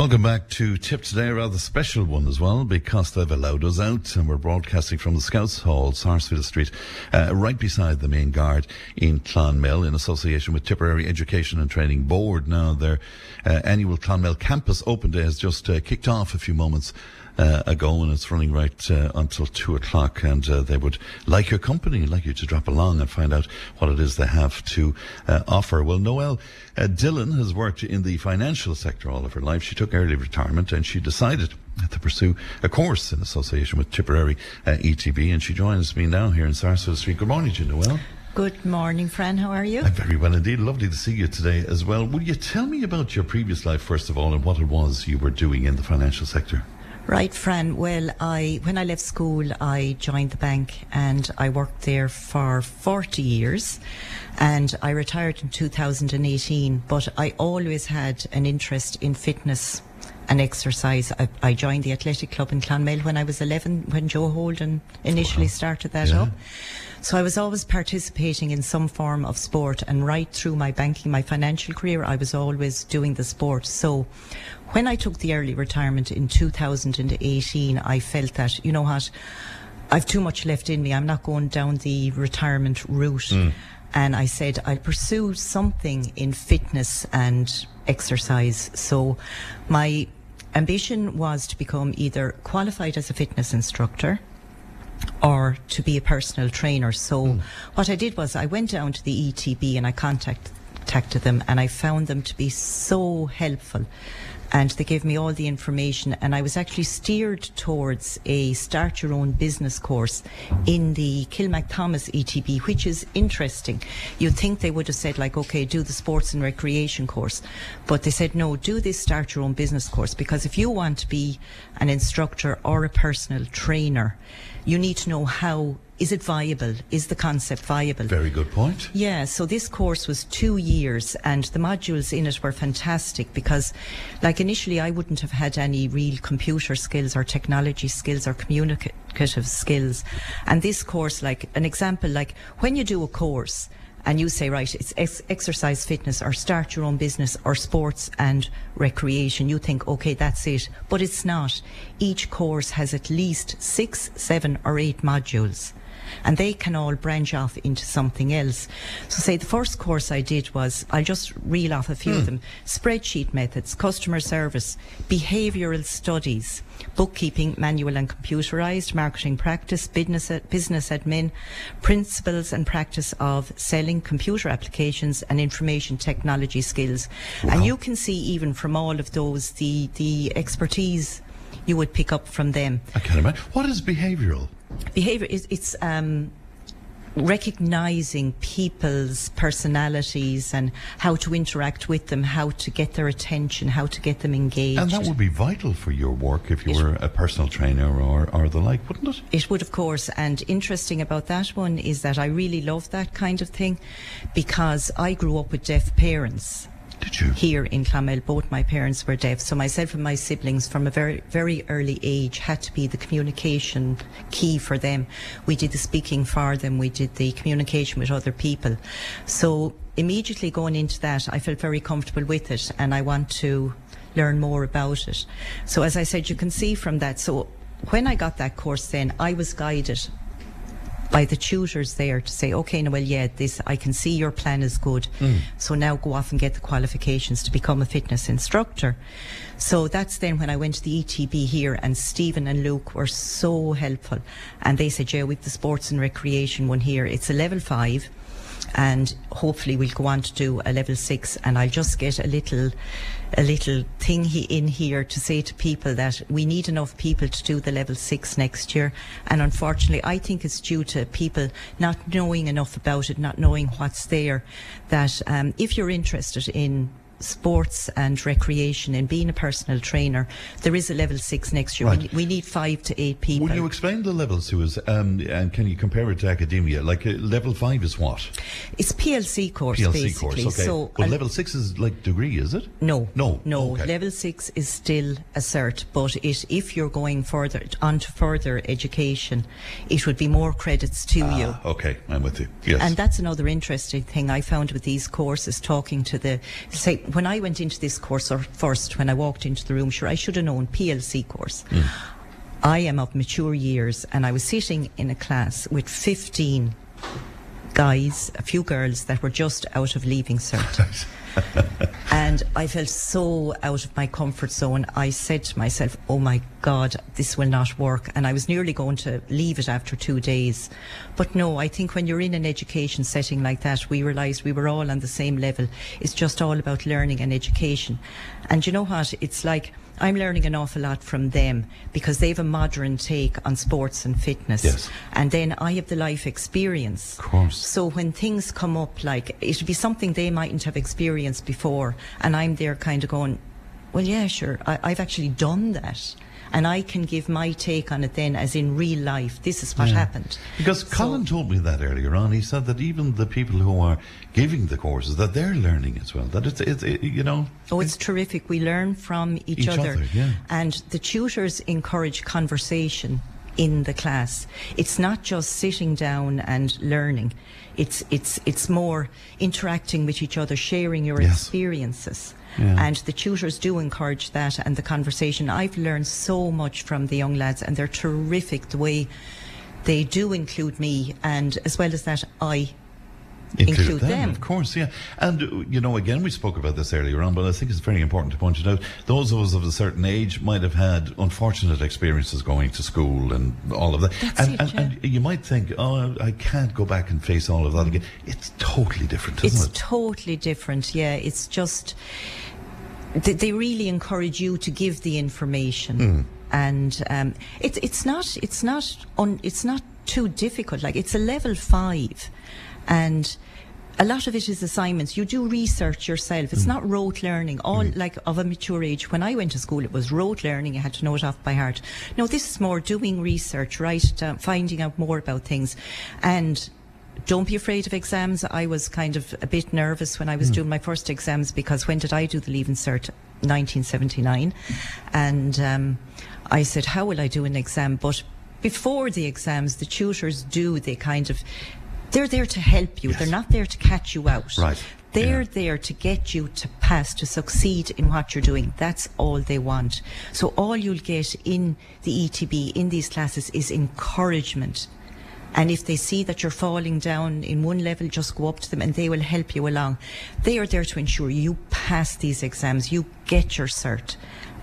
Welcome back to Tipp Today, a rather special one as well, because they've allowed us out and we're broadcasting from the Scouts Hall, Sarsfield Street, uh, right beside the main guard in Clonmel in association with Tipperary Education and Training Board. Now, their uh, annual Clonmel Campus Open Day has just uh, kicked off a few moments uh, ago, and it's running right uh, until two o'clock. And uh, they would like your company, like you to drop along and find out what it is they have to uh, offer. Well, Noel uh, Dillon has worked in the financial sector all of her life. She took early retirement and she decided to pursue a course in association with Tipperary uh, ETB. And she joins me now here in Sarsfield Street. Good morning to you, Noel. Good morning, Fran. How are you? I'm very well indeed. Lovely to see you today as well. Will you tell me about your previous life, first of all, and what it was you were doing in the financial sector? Right, Fran. Well, I when I left school, I joined the bank and I worked there for 40 years, and I retired in 2018. But I always had an interest in fitness and exercise. I, I joined the athletic club in Clonmel when I was 11, when Joe Holden initially started that Yeah. up. So I was always participating in some form of sport, and right through my banking, my financial career, I was always doing the sport. So when I took the early retirement in 2018, I felt that, you know what, I've too much left in me. I'm not going down the retirement route. Hmm. And I said, I'll pursue something in fitness and exercise. So my ambition was to become either qualified as a fitness instructor or to be a personal trainer. So hmm. what I did was I went down to the ETB and I contact, contacted them and I found them to be so helpful. And they gave me all the information and I was actually steered towards a start your own business course in the Kilmacthomas ETB, which is interesting. You'd think they would have said like, okay, do the sports and recreation course. But they said, no, do this start your own business course because if you want to be an instructor or a personal trainer, you need to know how is it viable? Is the concept viable? Very good point. Yeah, so this course was two years and the modules in it were fantastic because, like, initially I wouldn't have had any real computer skills or technology skills or communicative skills. And this course, like, an example, like, when you do a course, and you say, right, it's ex- exercise fitness or start your own business or sports and recreation, you think, okay, that's it. But it's not. Each course has at least six, seven, or eight modules. And they can all branch off into something else. So, say the first course I did was, I'll just reel off a few of hmm. them spreadsheet methods, customer service, behavioural studies, bookkeeping, manual and computerised, marketing practice, business, business admin, principles and practice of selling, computer applications, and information technology skills. And you can see even from all of those the, the expertise you would pick up from them. I can't imagine. What is behavioural? Behavior is it's um, recognizing people's personalities and how to interact with them, how to get their attention, how to get them engaged. And that would be vital for your work if you It- were a personal trainer or, or the like, wouldn't it? It would, of course. And interesting about that one is that I really love that kind of thing because I grew up with deaf parents. Did you? Here in Clonmel, both my parents were deaf. So myself and my siblings from a very, very early age had to be the communication key for them. We did the speaking for them. We did the communication with other people. So immediately going into that, I felt very comfortable with it and I want to learn more about it. So as I said, you can see from that. So when I got that course then, I was guided by the tutors there to say, okay, Noel, yeah, this, I can see your plan is good. Hmm. So now go off and get the qualifications to become a fitness instructor. So that's then when I went to the ETB here and Stephen and Luke were so helpful. And they said, yeah, we've the sports and recreation one here. It's a level five and hopefully we'll go on to do a level six. And I'll just get a little a little thing he, in here to say to people that we need enough people to do the level six next year. And unfortunately I think it's due to people not knowing enough about it not knowing what's there that um, if you're interested in sports and recreation and being a personal trainer there is a level six next year Right. we, we need five to eight people Will you explain the levels to us? Um, and can you compare it to academia? Like uh, level five is what? it's PLC course PLC basically course. Okay. so I'll- level six is like degree, is it? No, No. no. Okay. Level six is still a cert, but it, if you're going further on to further education, it would be more credits to you. Ah, okay, I'm with you. Yes. And that's another interesting thing I found with these courses, talking to the, say, when I went into this course, or first when I walked into the room, sure, I should have known PLC course. Hmm. I am of mature years, and I was sitting in a class with 15 guys, a few girls that were just out of leaving cert. and I felt so out of my comfort zone. I said to myself, Oh my God, this will not work. And I was nearly going to leave it after two days. But no, I think when you're in an education setting like that, we realised we were all on the same level. It's just all about learning and education. And you know what? It's like, I'm learning an awful lot from them because they have a modern take on sports and fitness. Yes. And then I have the life experience. Of course. So when things come up, like it'll be something they mightn't have experienced before, and I'm there kind of going, well, yeah, sure, I, I've actually done that. And I can give my take on it then, as in real life. This is what Yeah. happened. Because So- Colin told me that earlier on. He said that even the people who are giving the courses, that they're learning as well. That it's, it's it, you know. Oh, it's terrific. We learn from each, Each other, yeah. And the tutors encourage conversation in the class. It's not just sitting down and learning. It's it's it's more interacting with each other, sharing your Yes. experiences. And the tutors do encourage that and the conversation. I've learned so much from the young lads and they're terrific the way they do include me and as well as that I include them. Of course, yeah. And, uh, you know, again, we spoke about this earlier on, but I think it's very important to point it out. Those of us of a certain age might have had unfortunate experiences going to school and all of that. That's and, it, and, yeah. and you might think, oh, I can't go back and face all of that again. It's totally different, It's isn't it? totally different. Yeah, it's just they, they really encourage you to give the information, Hmm. and um, it's it's not it's not un, it's not too difficult. Like it's a level five, and. A lot of it is assignments. You do research yourself. It's not rote learning. All like of a mature age. When I went to school, it was rote learning. You had to know it off by heart. No, this is more doing research, right? Uh, finding out more about things, and don't be afraid of exams. I was kind of a bit nervous when I was doing my first exams because when did I do the Leaving Cert? 1979. And um, I said, how will I do an exam? But before the exams, the tutors do, they kind of, they're there to help you. Yes. They're not there to catch you out. Right. They're Yeah. there to get you to pass, to succeed in what you're doing. That's all they want. So all you'll get in the ETB, in these classes, is encouragement. And if they see that you're falling down in one level, just go up to them and they will help you along. They are there to ensure you pass these exams, you get your cert,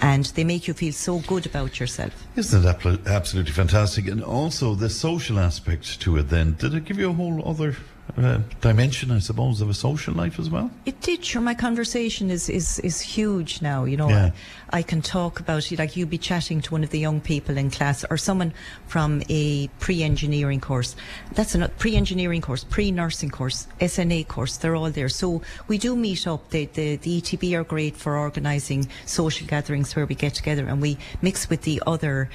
and they make you feel so good about yourself. Isn't it absolutely fantastic? And also the social aspect to it then. Did it give you a whole other uh, dimension, I suppose, of a social life as well? It did. Sure, my conversation is is is huge now. You know, Yeah. I, I can talk about it like you'd be chatting to one of the young people in class or someone from a pre-engineering course. That's a pre-engineering course, pre-nursing course, SNA course. They're all there. So we do meet up. The the, the ETB are great for organising social gatherings where we get together and we mix with the other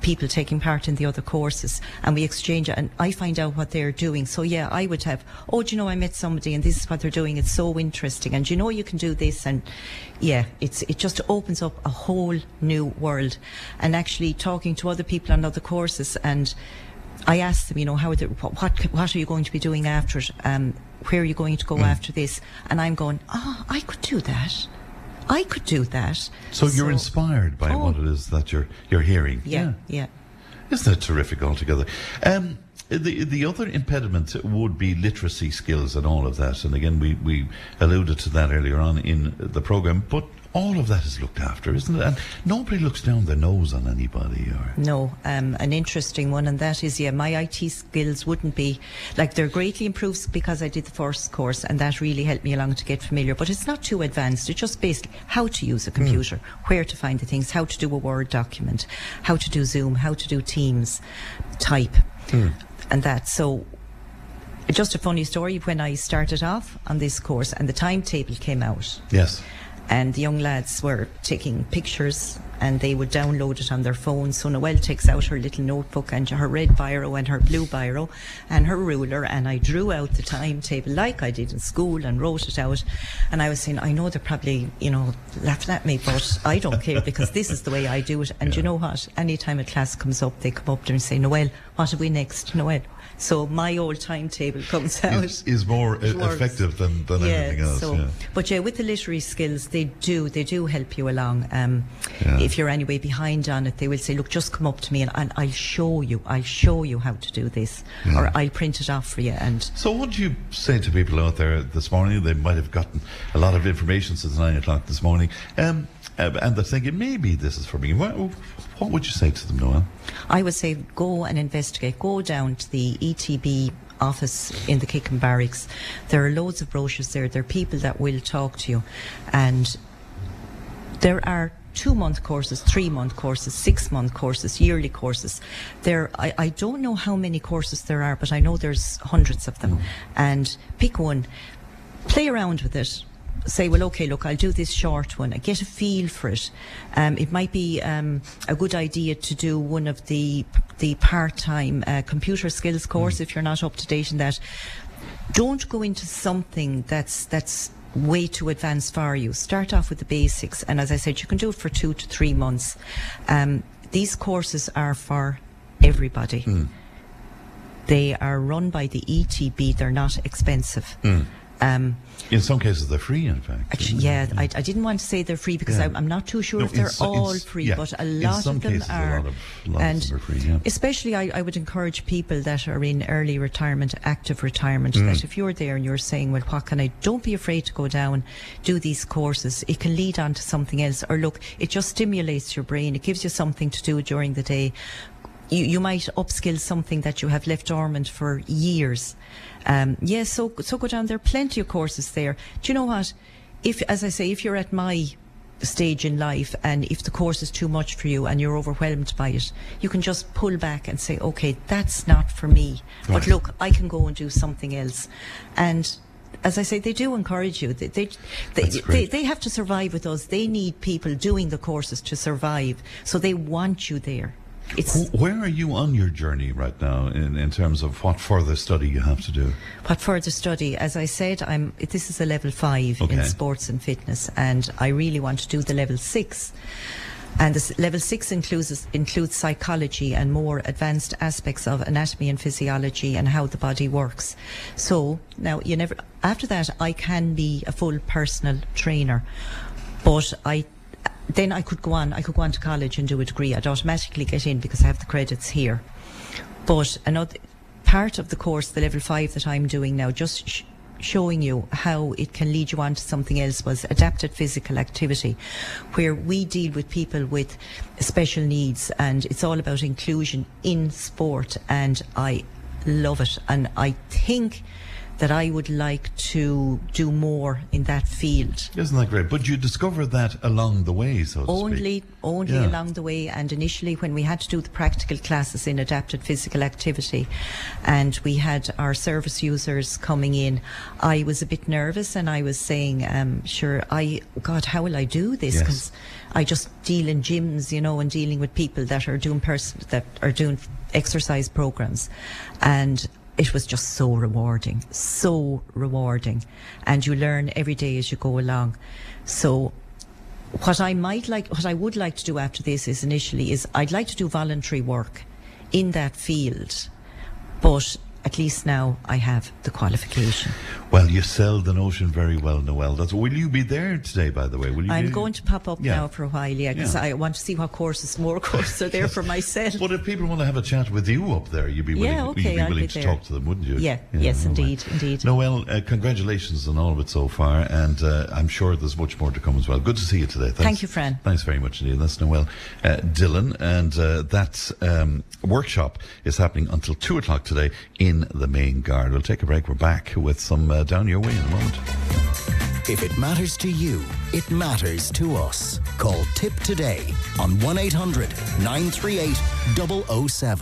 people taking part in the other courses and we exchange and I find out what they're doing. So yeah, I would have, oh, do you know, I met somebody and this is what they're doing. It's so interesting. And you know, you can do this. And yeah, it's, it just opens up a whole new world and actually talking to other people on other courses and I asked them, you know, how are they, what, what, what are you going to be doing after it? Um, where are you going to go after this? And I'm going, oh, I could do that. I could do that. So, you're inspired by Oh. what it is that you're you're hearing. Yeah, yeah. Isn't that terrific altogether? Um, the the other impediment would be literacy skills and all of that. And again, we, we alluded to that earlier on in the program. But all of that is looked after, isn't it? And nobody looks down their nose on anybody. Or No, um, an interesting one, and that is, yeah, my IT skills wouldn't be like they're greatly improved because I did the first course, and that really helped me along to get familiar. But it's not too advanced. It's just basically how to use a computer, where to find the things, how to do a Word document, how to do Zoom, how to do Teams, type, and that. So just a funny story when I started off on this course and the timetable came out yes, and the young lads were taking pictures and they would download it on their phones. So Noelle takes out her little notebook and her red biro and her blue biro and her ruler and I drew out the timetable like I did in school and wrote it out. And I was saying, I know they're probably, you know, laughing at me, but I don't care because this is the way I do it. And you know what? Anytime a class comes up, they come up to me and say, Noelle, what are we next? Noelle, So my old timetable comes out. Is, is more effective than, than yeah, anything else. so, yeah. but yeah, with the literary skills, they do they do help you along. Um, Yeah. If you're anyway behind on it, they will say, "Look, just come up to me and, and I'll show you. I'll show you how to do this, or I'll print it off for you." And So, what do you say to people out there this morning? They might have gotten a lot of information since nine o'clock this morning, um, uh, and they're thinking maybe this is for me. What, what would you say to them, Noel? I would say go and investigate. Go down to the ETB office in the Kickham Barracks. There are loads of brochures there. There are people that will talk to you. And there are two month courses, three month courses, six month courses, yearly courses. There, I, I don't know how many courses there are, but I know there's hundreds of them. And pick one, play around with it. Say, well, okay, look, I'll do this short one. I Get a feel for it. Um, it might be um, a good idea to do one of the the part-time uh, computer skills course if you're not up to date in that. Don't go into something that's that's way too advanced for you. Start off with the basics, and as I said, you can do it for two to three months. Um, these courses are for everybody. They are run by the ETB. They're not expensive. Um, In some cases, they're free. In fact, Actually, yeah, I, I didn't want to say they're free because Yeah. I, I'm not too sure No, if they're so- all free, yeah. but a lot of them cases, a are. lot of- a lot of and them are free, yeah. especially, I, I would encourage people that are in early retirement, active retirement, Mm. that if you're there and you're saying, "Well, what can I?" Don't be afraid to go down, do these courses. It can lead on to something else, or look, it just stimulates your brain. It gives you something to do during the day you, you might upskill something that you have left dormant for years. Um, yes, so so go down. There are plenty of courses there. Do you know what? If, as I say, if you're at my stage in life and if the course is too much for you and you're overwhelmed by it, you can just pull back and say, okay, that's not for me. But look, I can go and do something else. And as I say, they do encourage you. They, they, they, they, they have to survive with us. They need people doing the courses to survive. So they want you there. It's Where are you on your journey right now in, in terms of what further study you have to do? What further study? As I said, I'm. This is a level five Okay. in sports and fitness, and I really want to do the level six. And this level six includes includes psychology and more advanced aspects of anatomy and physiology and how the body works. So now you never. After that, I can be a full personal trainer, but I. Then I could go on. I could go on to college and do a degree. I'd automatically get in because I have the credits here. But another part of the course, the level five that I'm doing now, just sh- showing you how it can lead you on to something else, was adapted physical activity, where we deal with people with special needs, and it's all about inclusion in sport. And I love it, and I think that I would like to do more in that field. Isn't that great? But you discovered that along the way, so to Only, speak. only Yeah. along the way, and initially when we had to do the practical classes in adapted physical activity, and we had our service users coming in, I was a bit nervous, and I was saying, um, "Sure, I God, how will I do this?" Yes. Because I just deal in gyms, you know, and dealing with people that are doing person that are doing exercise programs, and it was just so rewarding, so rewarding, and you learn every day as you go along. So what I might like, what I would like to do after this is initially is I'd like to do voluntary work in that field, but at least now I have the qualification. Well, you sell the notion very well, Noel. That's, will you be there today, by the way? Will you I'm going to pop up Yeah. now for a while, yeah, because Yeah. I want to see what courses, more courses are there for myself. But if people want to have a chat with you up there, you'd be willing, Yeah, okay, you'd be willing be to there. talk to them, wouldn't you? Yeah, yes, no way. indeed, indeed. Noel, uh, congratulations on all of it so far, and uh, I'm sure there's much more to come as well. Good to see you today. Thanks. Thank you, Fran. Thanks very much indeed. That's Noel uh, Dillon, and uh, that um, workshop is happening until 2 o'clock today in the main guard. We'll take a break. We're back with some uh, Down Your Way in a moment. If it matters to you, it matters to us. Call Tipp today on 1 800 938 007.